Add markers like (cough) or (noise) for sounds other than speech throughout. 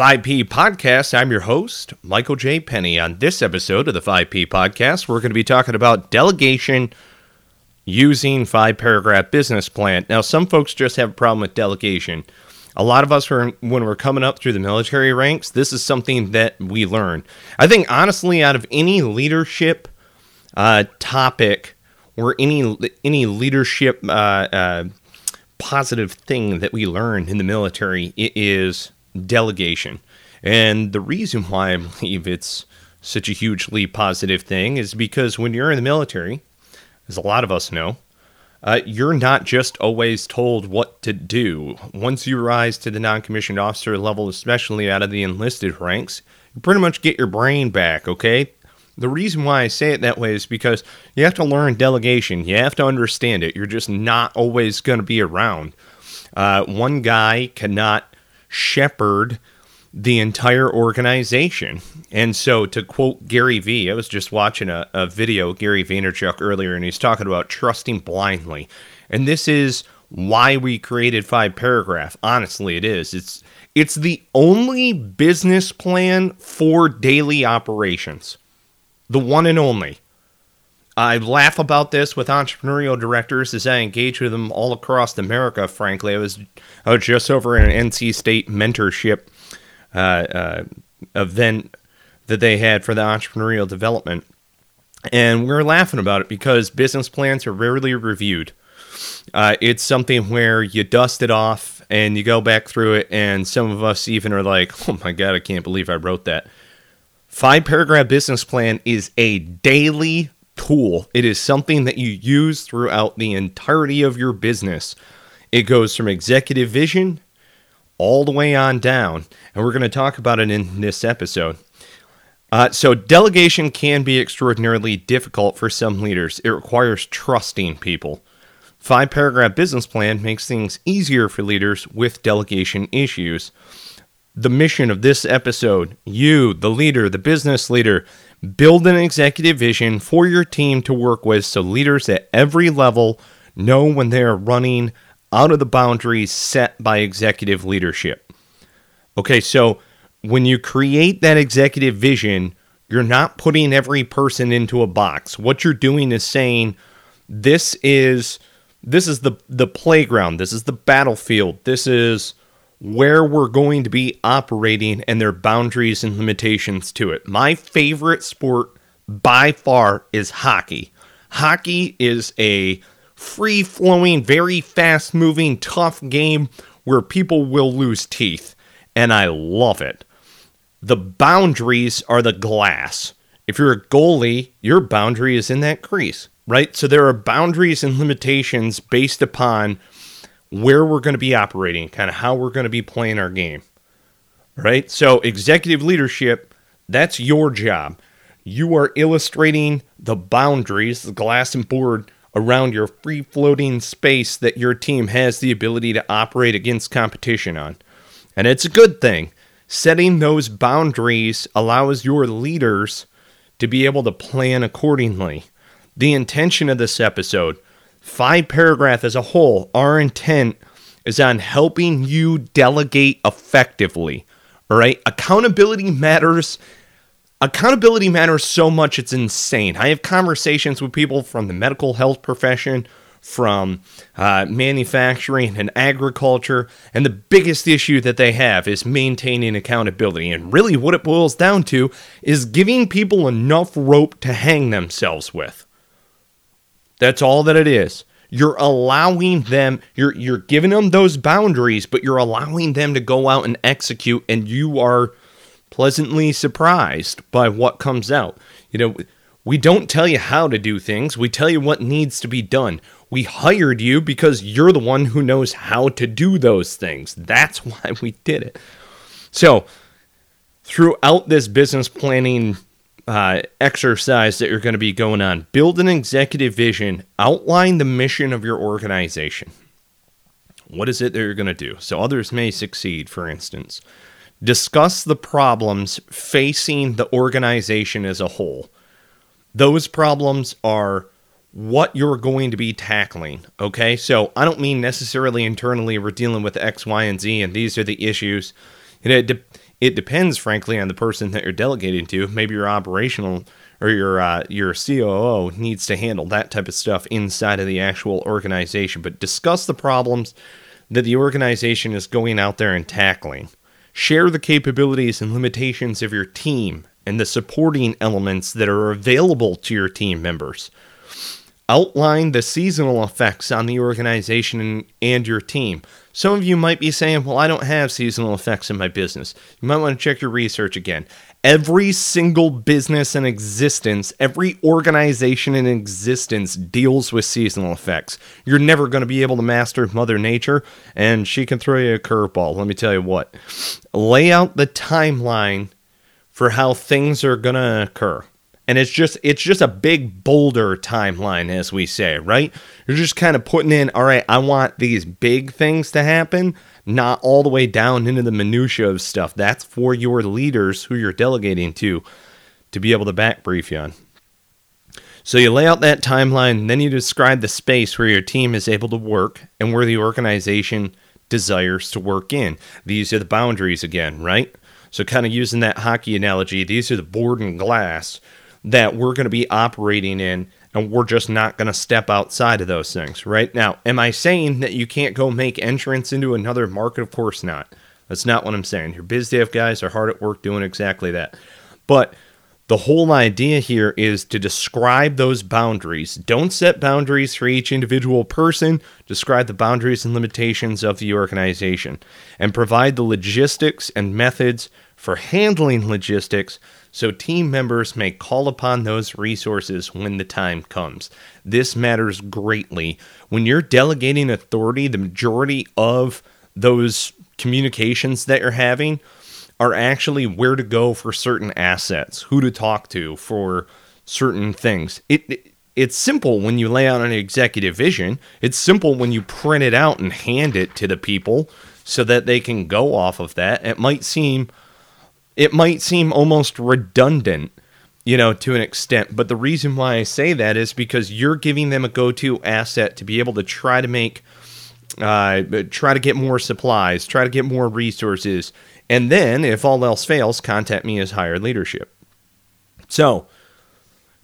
5P Podcast. I'm your host, Michael J. Penny. On this episode of the 5P Podcast, we're going to be talking about delegation using five paragraph business plan. Now, some folks just have a problem with delegation. A lot of us, are, when we're coming up through the military ranks, this is something that we learn. I think, honestly, out of any leadership uh, topic or any any leadership uh, uh, positive thing that we learn in the military, it is delegation. And the reason why I believe it's such a hugely positive thing is because when you're in the military, as a lot of us know, uh, you're not just always told what to do. Once you rise to the non commissioned officer level, especially out of the enlisted ranks, you pretty much get your brain back, okay? The reason why I say it that way is because you have to learn delegation. You have to understand it. You're just not always going to be around. Uh, one guy cannot shepherd the entire organization. And so, to quote Gary Vee, I was just watching a, a video, Gary Vaynerchuk, earlier, and he's talking about trusting blindly. And this is why we created Five Paragraph. Honestly, it is. It's it's the only business plan for daily operations. The one and only. I laugh about this with entrepreneurial directors as I engage with them all across America. Frankly, I was I was just over an NC State mentorship uh, uh, event that they had for the entrepreneurial development, and we are laughing about it because business plans are rarely reviewed. Uh, it's something where you dust it off and you go back through it, and some of us even are like, "Oh my god, I can't believe I wrote that." Five paragraph business plan is a daily tool. It is something that you use throughout the entirety of your business. It goes from executive vision all the way on down, and we're going to talk about it in this episode. Uh, so, delegation can be extraordinarily difficult for some leaders. It requires trusting people. Five paragraph business plan makes things easier for leaders with delegation issues. The mission of this episode you, the leader, the business leader, Build an executive vision for your team to work with so leaders at every level know when they are running out of the boundaries set by executive leadership. Okay, so when you create that executive vision, you're not putting every person into a box. What you're doing is saying this is this is the the playground, this is the battlefield, this is where we're going to be operating and their boundaries and limitations to it. My favorite sport by far is hockey. Hockey is a free flowing, very fast moving, tough game where people will lose teeth, and I love it. The boundaries are the glass. If you're a goalie, your boundary is in that crease, right? So there are boundaries and limitations based upon where we're going to be operating, kind of how we're going to be playing our game. Right? So, executive leadership, that's your job. You are illustrating the boundaries, the glass and board around your free floating space that your team has the ability to operate against competition on. And it's a good thing. Setting those boundaries allows your leaders to be able to plan accordingly. The intention of this episode five paragraph as a whole, our intent is on helping you delegate effectively. All right. Accountability matters. Accountability matters so much, it's insane. I have conversations with people from the medical health profession, from uh, manufacturing and agriculture, and the biggest issue that they have is maintaining accountability. And really, what it boils down to is giving people enough rope to hang themselves with. That's all that it is. You're allowing them, you're you're giving them those boundaries, but you're allowing them to go out and execute, and you are pleasantly surprised by what comes out. You know, we don't tell you how to do things, we tell you what needs to be done. We hired you because you're the one who knows how to do those things. That's (laughs) why we did it. So, throughout this business planning uh, exercise that you're going to be going on. Build an executive vision, outline the mission of your organization. What is it that you're going to do? So others may succeed, for instance. Discuss the problems facing the organization as a whole. Those problems are what you're going to be tackling. Okay, so I don't mean necessarily internally we're dealing with X, Y, and Z, and these are the issues. You know, It depends, frankly, on the person that you're delegating to. Maybe your operational or your uh, your COO needs to handle that type of stuff inside of the actual organization. But discuss the problems that the organization is going out there and tackling. Share the capabilities and limitations of your team and the supporting elements that are available to your team members. Outline the seasonal effects on the organization and your team. Some of you might be saying, Well, I don't have seasonal effects in my business. You might want to check your research again. Every single business in existence, every organization in existence deals with seasonal effects. You're never going to be able to master Mother Nature, and she can throw you a curveball. Let me tell you what. Lay out the timeline for how things are going to occur and it's just it's just a big boulder timeline as we say right? You're just kind of putting in all right i want these big things to happen not all the way down into the minutia of stuff. That's for your leaders who you're delegating to to be able to back brief you on. So you lay out that timeline then you describe the space where your team is able to work and where the organization desires to work in. These are the boundaries again right? So kind of using that hockey analogy these are the board and glass that we're going to be operating in and we're just not going to step outside of those things right? Now am i saying that you can't go make entrance into another market? Of course not. That's not what i'm saying. Your biz dev guys are hard at work doing exactly that. But the whole idea here is to describe those boundaries. Don't set boundaries for each individual person, describe the boundaries and limitations of the organization, and provide the logistics and methods for handling logistics so team members may call upon those resources when the time comes. This matters greatly. When you're delegating authority, the majority of those communications that you're having are actually where to go for certain assets, who to talk to for certain things. It, it it's simple when you lay out an executive vision. It's simple when you print it out and hand it to the people so that they can go off of that. It might seem it might seem almost redundant, you know, to an extent. But the reason why I say that is because you're giving them a go to asset to be able to try to make, uh, try to get more supplies, try to get more resources. And then, if all else fails, contact me as higher leadership. So,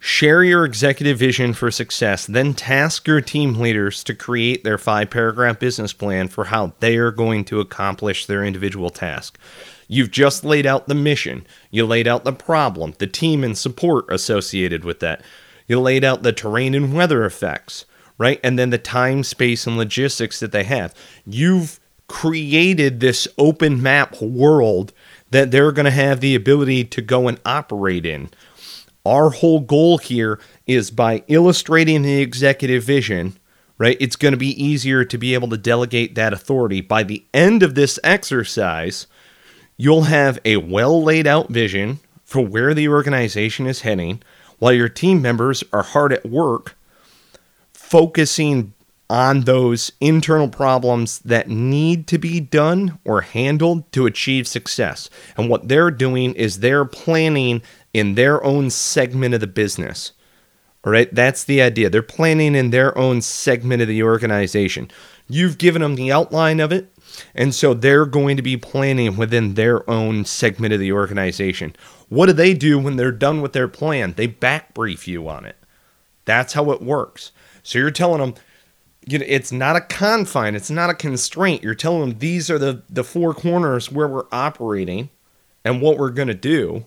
Share your executive vision for success, then task your team leaders to create their five paragraph business plan for how they are going to accomplish their individual task. You've just laid out the mission. You laid out the problem, the team and support associated with that. You laid out the terrain and weather effects, right? And then the time, space, and logistics that they have. You've created this open map world that they're going to have the ability to go and operate in. Our whole goal here is by illustrating the executive vision, right? It's going to be easier to be able to delegate that authority. By the end of this exercise, You'll have a well laid out vision for where the organization is heading while your team members are hard at work focusing on those internal problems that need to be done or handled to achieve success. And what they're doing is they're planning in their own segment of the business. All right, that's the idea. They're planning in their own segment of the organization. You've given them the outline of it, and so they're going to be planning within their own segment of the organization. What do they do when they're done with their plan? They back brief you on it. That's how it works. So you're telling them, you know, it's not a confine, it's not a constraint. You're telling them these are the, the four corners where we're operating and what we're going to do.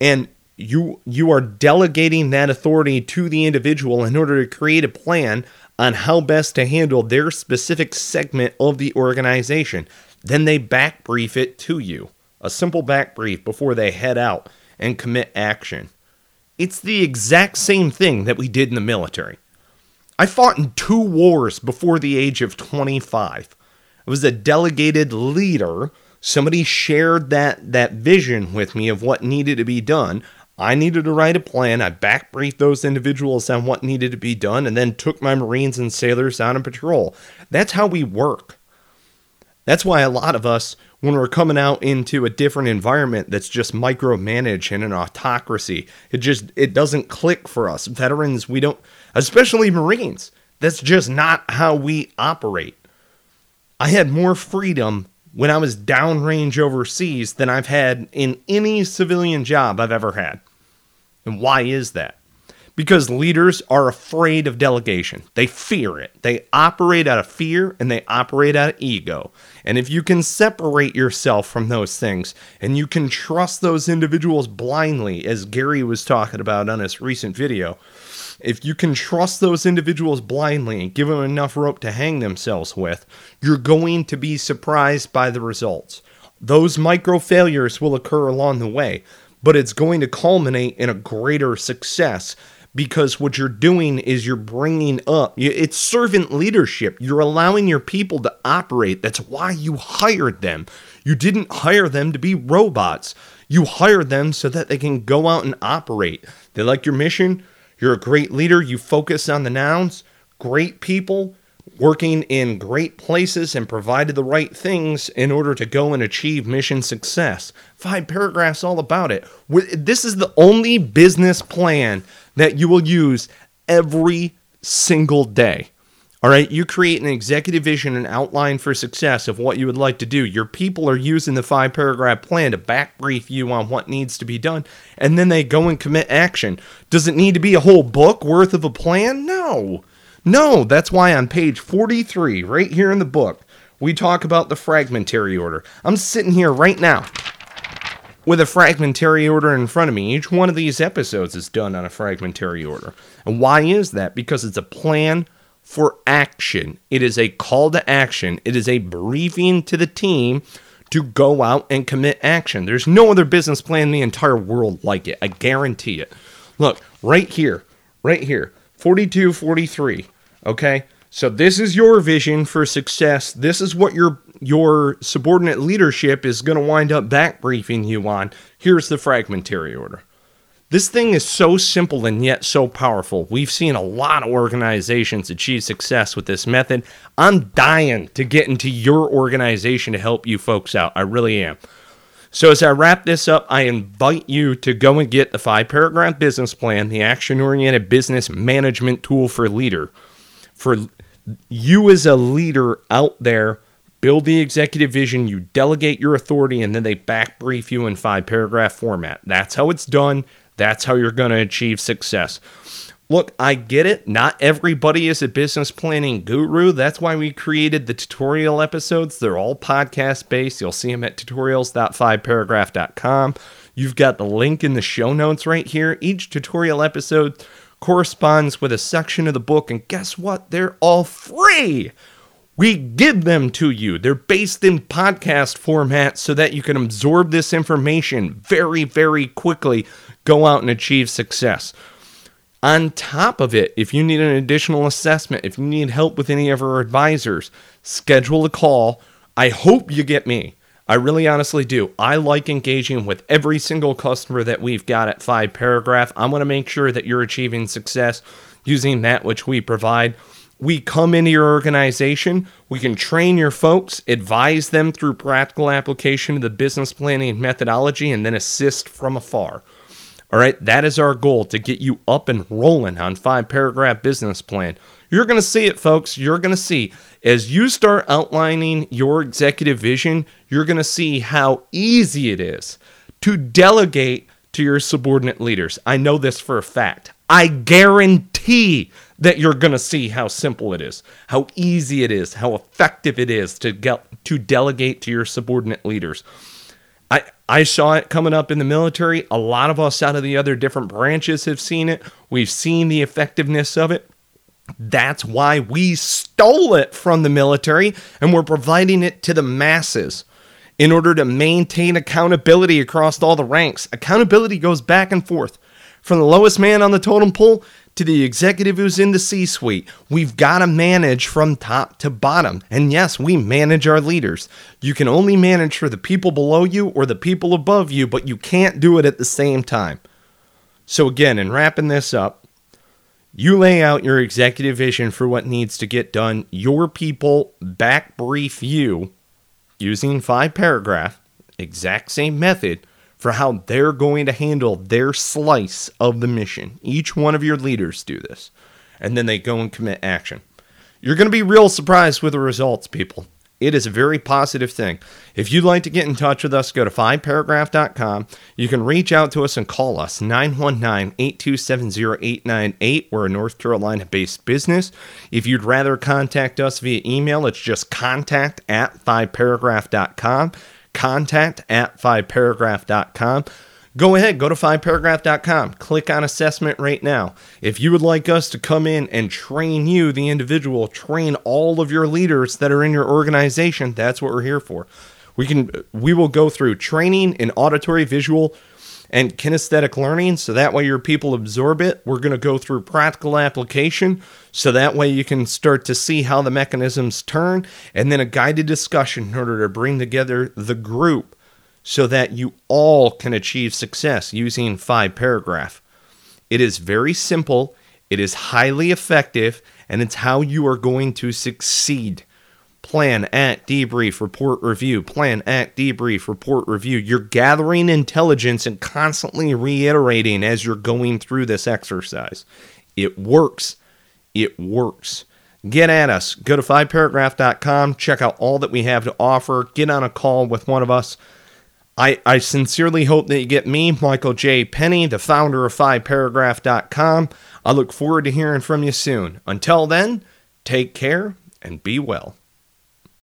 And you you are delegating that authority to the individual in order to create a plan on how best to handle their specific segment of the organization. Then they back brief it to you. A simple back brief before they head out and commit action. It's the exact same thing that we did in the military. I fought in two wars before the age of 25. I was a delegated leader. Somebody shared that, that vision with me of what needed to be done. I needed to write a plan. I backbriefed those individuals on what needed to be done and then took my Marines and sailors out on patrol. That's how we work. That's why a lot of us, when we're coming out into a different environment that's just micromanaged and an autocracy, it just it doesn't click for us. Veterans, we don't especially Marines. That's just not how we operate. I had more freedom when I was downrange overseas than I've had in any civilian job I've ever had. And why is that? Because leaders are afraid of delegation. They fear it. They operate out of fear and they operate out of ego. And if you can separate yourself from those things and you can trust those individuals blindly, as Gary was talking about on his recent video, if you can trust those individuals blindly and give them enough rope to hang themselves with, you're going to be surprised by the results. Those micro failures will occur along the way, but it's going to culminate in a greater success because what you're doing is you're bringing up it's servant leadership. You're allowing your people to operate. That's why you hired them. You didn't hire them to be robots. You hired them so that they can go out and operate. They like your mission you're a great leader. You focus on the nouns, great people, working in great places and provided the right things in order to go and achieve mission success. Five paragraphs all about it. This is the only business plan that you will use every single day. All right, you create an executive vision and outline for success of what you would like to do. Your people are using the five paragraph plan to back brief you on what needs to be done, and then they go and commit action. Does it need to be a whole book worth of a plan? No. No, that's why on page 43, right here in the book, we talk about the fragmentary order. I'm sitting here right now with a fragmentary order in front of me. Each one of these episodes is done on a fragmentary order. And why is that? Because it's a plan for action. It is a call to action. It is a briefing to the team to go out and commit action. There's no other business plan in the entire world like it. I guarantee it. Look, right here, right here, 42 43. Okay? So this is your vision for success. This is what your your subordinate leadership is going to wind up back briefing you on. Here's the fragmentary order. This thing is so simple and yet so powerful. We've seen a lot of organizations achieve success with this method. I'm dying to get into your organization to help you folks out. I really am. So, as I wrap this up, I invite you to go and get the five paragraph business plan, the action oriented business management tool for leader. For you as a leader out there, build the executive vision, you delegate your authority, and then they back brief you in five paragraph format. That's how it's done. That's how you're going to achieve success. Look, I get it. Not everybody is a business planning guru. That's why we created the tutorial episodes. They're all podcast based. You'll see them at tutorials.5paragraph.com. You've got the link in the show notes right here. Each tutorial episode corresponds with a section of the book, and guess what? They're all free. We give them to you. They're based in podcast format so that you can absorb this information very, very quickly go out and achieve success. On top of it, if you need an additional assessment, if you need help with any of our advisors, schedule a call. I hope you get me. I really honestly do. I like engaging with every single customer that we've got at Five Paragraph. I want to make sure that you're achieving success using that which we provide. We come into your organization, we can train your folks, advise them through practical application of the business planning methodology, and then assist from afar. All right, that is our goal to get you up and rolling on five paragraph business plan. You're going to see it, folks. You're going to see as you start outlining your executive vision, you're going to see how easy it is to delegate to your subordinate leaders. I know this for a fact. I guarantee that you're going to see how simple it is, how easy it is, how effective it is to get to delegate to your subordinate leaders. I, I saw it coming up in the military. A lot of us out of the other different branches have seen it. We've seen the effectiveness of it. That's why we stole it from the military and we're providing it to the masses in order to maintain accountability across all the ranks. Accountability goes back and forth from the lowest man on the totem pole to the executive who's in the C suite. We've got to manage from top to bottom. And yes, we manage our leaders. You can only manage for the people below you or the people above you, but you can't do it at the same time. So, again, in wrapping this up, you lay out your executive vision for what needs to get done. Your people back brief you using five paragraph, exact same method for how they're going to handle their slice of the mission. Each one of your leaders do this, and then they go and commit action. You're going to be real surprised with the results, people. It is a very positive thing. If you'd like to get in touch with us, go to 5paragraph.com. You can reach out to us and call us 919 827 0898. We're a North Carolina based business. If you'd rather contact us via email, it's just contact at 5paragraph.com. Contact at 5paragraph.com go ahead, go to 5paragraph.com, click on assessment right now. If you would like us to come in and train you, the individual, train all of your leaders that are in your organization, that's what we're here for. We can we will go through training in auditory, visual, and kinesthetic learning so that way your people absorb it. We're going to go through practical application so that way you can start to see how the mechanisms turn and then a guided discussion in order to bring together the group so that you all can achieve success using five paragraph. It is very simple, it is highly effective, and it's how you are going to succeed. Plan, act, debrief, report, review. Plan, act, debrief, report, review. You're gathering intelligence and constantly reiterating as you're going through this exercise. It works. It works. Get at us. Go to fiveparagraph.com. Check out all that we have to offer. Get on a call with one of us. I, I sincerely hope that you get me, Michael J. Penny, the founder of 5paragraph.com. I look forward to hearing from you soon. Until then, take care and be well.